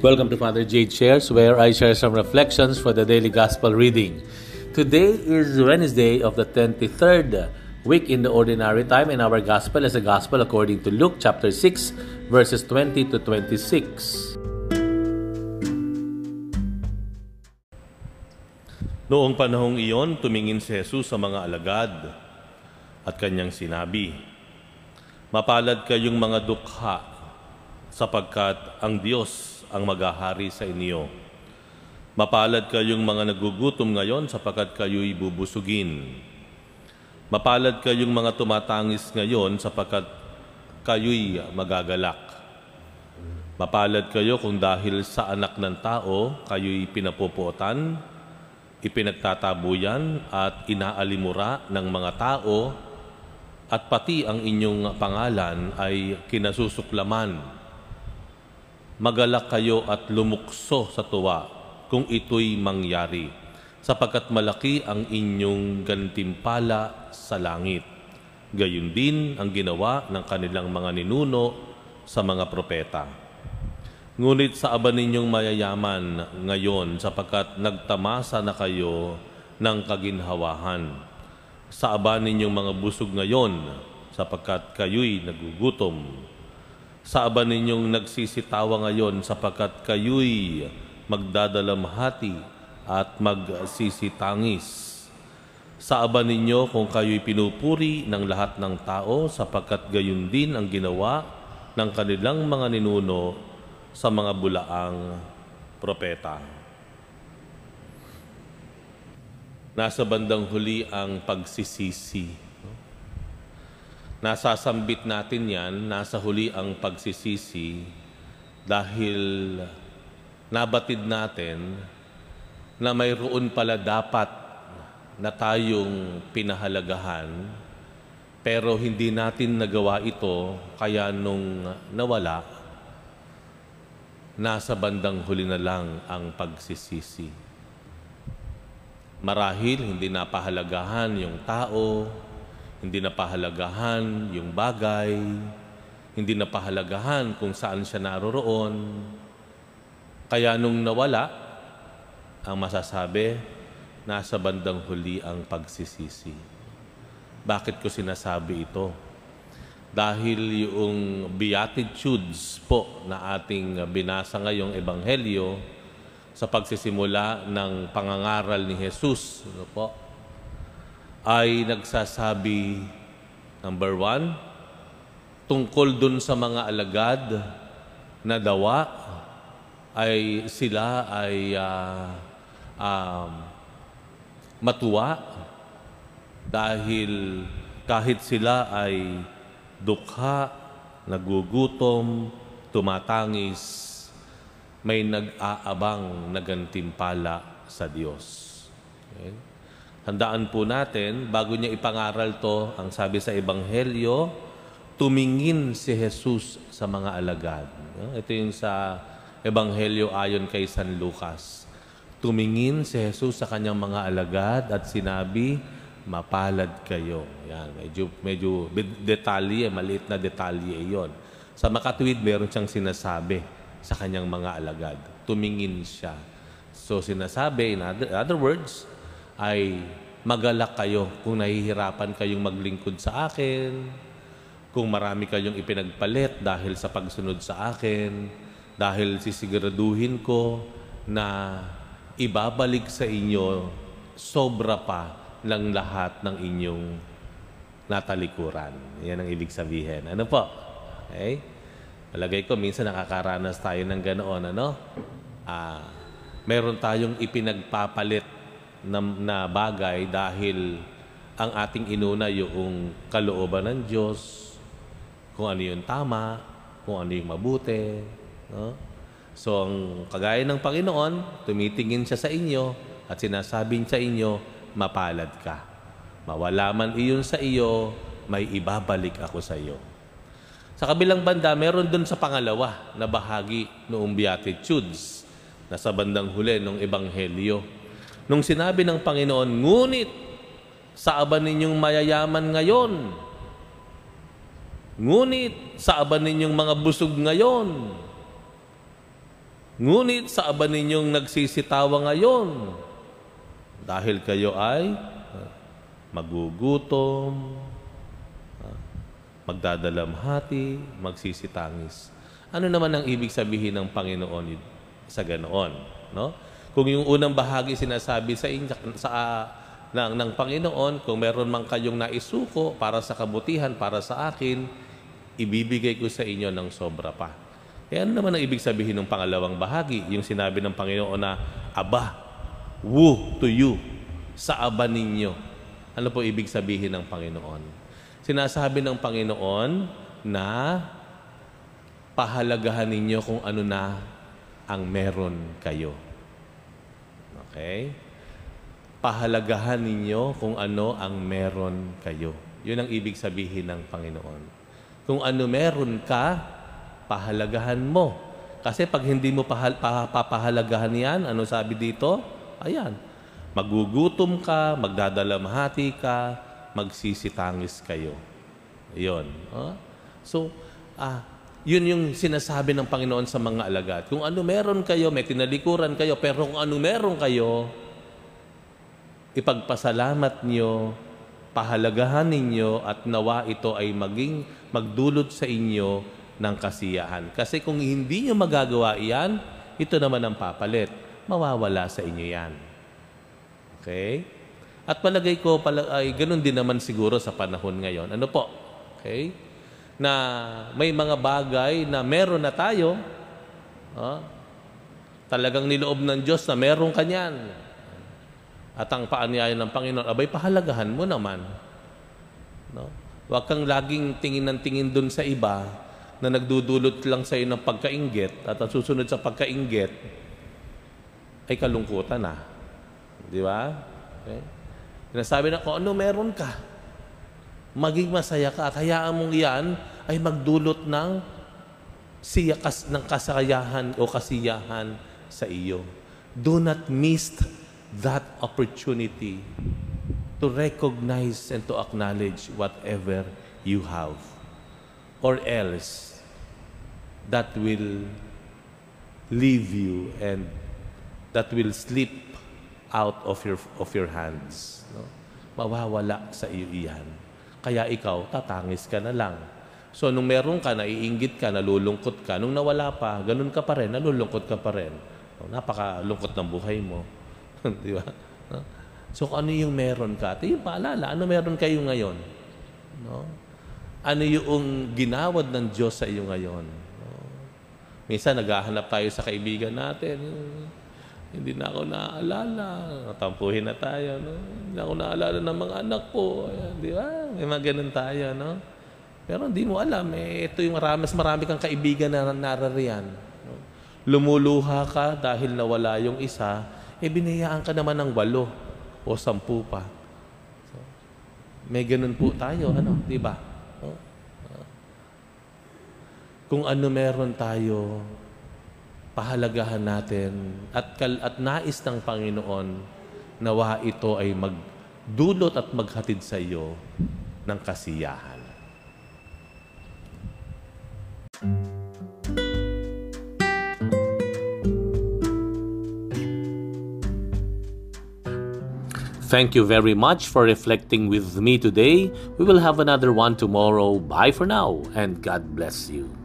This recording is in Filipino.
Welcome to Father Jade Shares, where I share some reflections for the daily gospel reading. Today is Wednesday of the 23rd week in the ordinary time, and our gospel is a gospel according to Luke chapter 6, verses 20 to 26. Noong panahong iyon, tumingin si Jesus sa mga alagad at kanyang sinabi, Mapalad kayong mga dukha sapagkat ang Diyos ang maghahari sa inyo. Mapalad kayong mga nagugutom ngayon sapagkat kayo'y bubusugin. Mapalad kayong mga tumatangis ngayon sapagkat kayo'y magagalak. Mapalad kayo kung dahil sa anak ng tao kayo'y pinapupuotan, ipinagtatabuyan at inaalimura ng mga tao at pati ang inyong pangalan ay kinasusuklaman magalak kayo at lumukso sa tuwa kung ito'y mangyari, sapagkat malaki ang inyong gantimpala sa langit. Gayun din ang ginawa ng kanilang mga ninuno sa mga propeta. Ngunit sa aba ninyong mayayaman ngayon sapagkat nagtamasa na kayo ng kaginhawahan. Sa aba ninyong mga busog ngayon sapagkat kayo'y nagugutom sa aba ninyong nagsisitawa ngayon sapagkat kayo'y magdadalamhati at magsisitangis. Sa aba ninyo kung kayo'y pinupuri ng lahat ng tao sapagkat gayon din ang ginawa ng kanilang mga ninuno sa mga bulaang propeta. Nasa bandang huli ang pagsisisi Nasasambit natin yan, nasa huli ang pagsisisi dahil nabatid natin na mayroon pala dapat na tayong pinahalagahan pero hindi natin nagawa ito kaya nung nawala nasa bandang huli na lang ang pagsisisi. Marahil hindi napahalagahan yung tao, hindi na pahalagahan yung bagay, hindi na pahalagahan kung saan siya naroroon. Kaya nung nawala, ang masasabi, nasa bandang huli ang pagsisisi. Bakit ko sinasabi ito? Dahil yung Beatitudes po na ating binasa ngayong Ebanghelyo sa pagsisimula ng pangangaral ni Jesus, ano po, ay nagsasabi, number one, tungkol dun sa mga alagad na dawa ay sila ay uh, um, matuwa dahil kahit sila ay dukha, nagugutom, tumatangis, may nag-aabang na gantimpala sa Diyos. Okay? Handaan po natin, bago niya ipangaral to, ang sabi sa Ebanghelyo, tumingin si Jesus sa mga alagad. Ito yung sa Ebanghelyo ayon kay San Lucas. Tumingin si Jesus sa kanyang mga alagad at sinabi, mapalad kayo. Yan, medyo, medyo detalye, maliit na detalye iyon. Sa makatwid, meron siyang sinasabi sa kanyang mga alagad. Tumingin siya. So sinasabi, in other, other words, ay magalak kayo kung nahihirapan kayong maglingkod sa akin, kung marami kayong ipinagpalit dahil sa pagsunod sa akin, dahil sisiguraduhin ko na ibabalik sa inyo sobra pa ng lahat ng inyong natalikuran. Yan ang ibig sabihin. Ano po? Okay? Malagay ko, minsan nakakaranas tayo ng ganoon, ano? Ah, meron tayong ipinagpapalit na, na bagay dahil ang ating inuna yung kalooban ng Diyos, kung ano yung tama, kung ano yung mabuti. No? So, ang kagaya ng Panginoon, tumitingin siya sa inyo at sinasabing sa inyo, mapalad ka. Mawala man iyon sa iyo, may ibabalik ako sa iyo. Sa kabilang banda, meron dun sa pangalawa na bahagi noong Beatitudes na sa bandang huli ng Ebanghelyo Nung sinabi ng Panginoon, ngunit sa aba ninyong mayayaman ngayon, ngunit sa aba ninyong mga busog ngayon, Ngunit sa aba ninyong nagsisitawa ngayon, dahil kayo ay ah, magugutom, ah, magdadalamhati, magsisitangis. Ano naman ang ibig sabihin ng Panginoon sa ganoon? No? Kung yung unang bahagi sinasabi sa, inyo, sa uh, ng, ng Panginoon, kung meron man kayong naisuko para sa kabutihan, para sa akin, ibibigay ko sa inyo ng sobra pa. Kaya ano naman ang ibig sabihin ng pangalawang bahagi? Yung sinabi ng Panginoon na, Aba, woo to you, sa aba ninyo. Ano po ibig sabihin ng Panginoon? Sinasabi ng Panginoon na pahalagahan ninyo kung ano na ang meron kayo. Okay? Pahalagahan ninyo kung ano ang meron kayo. Yun ang ibig sabihin ng Panginoon. Kung ano meron ka, pahalagahan mo. Kasi pag hindi mo pahal, papahalagahan yan, ano sabi dito? Ayan, magugutom ka, magdadalamhati ka, magsisitangis kayo. Yun. Huh? So, ah, yun yung sinasabi ng Panginoon sa mga alagad. Kung ano meron kayo, may tinalikuran kayo, pero kung ano meron kayo, ipagpasalamat nyo, pahalagahan ninyo at nawa ito ay maging magdulot sa inyo ng kasiyahan. Kasi kung hindi nyo magagawa iyan, ito naman ang papalit. Mawawala sa inyo yan. Okay? At palagay ko, pala, ay ganun din naman siguro sa panahon ngayon. Ano po? Okay? Na may mga bagay na meron na tayo, oh, talagang niloob ng Diyos na meron kanyan. At ang paanyaya ng Panginoon, abay, pahalagahan mo naman. No? Huwag kang laging tingin ng tingin dun sa iba na nagdudulot lang sa iyo ng pagkainggit at ang susunod sa pagkainggit ay kalungkutan na. Di ba? Okay? Sinasabi na kung ano meron ka, maging masaya ka at hayaan mong yan ay magdulot ng siyakas ng kasayahan o kasiyahan sa iyo. Do not miss that opportunity to recognize and to acknowledge whatever you have. Or else, that will leave you and that will slip out of your of your hands. No? Mawawala sa iyo iyan. Kaya ikaw, tatangis ka na lang. So, nung meron ka, naiinggit ka, nalulungkot ka. Nung nawala pa, ganun ka pa rin, nalulungkot ka pa rin. No, napakalungkot ng buhay mo. Di ba? No? So, ano yung meron ka? Ito yung paalala. Ano meron kayo ngayon? No? Ano yung ginawad ng Diyos sa iyo ngayon? Minsan naghahanap tayo sa kaibigan natin. Hindi na ako naaalala. Tampuhin na tayo. No? Hindi na ako naaalala ng mga anak ko. Di ba? May mga ganun tayo. No? Pero hindi mo alam. Eh, ito yung marami, mas marami kang kaibigan na narariyan. Lumuluha ka dahil nawala yung isa. Eh, binayaan ka naman ng walo o sampu pa. So, may ganun po tayo. Ano? Di ba? kung ano meron tayo, pahalagahan natin at, kal- at nais ng Panginoon nawa ito ay magdulot at maghatid sa iyo ng kasiyahan. Thank you very much for reflecting with me today. We will have another one tomorrow. Bye for now, and God bless you.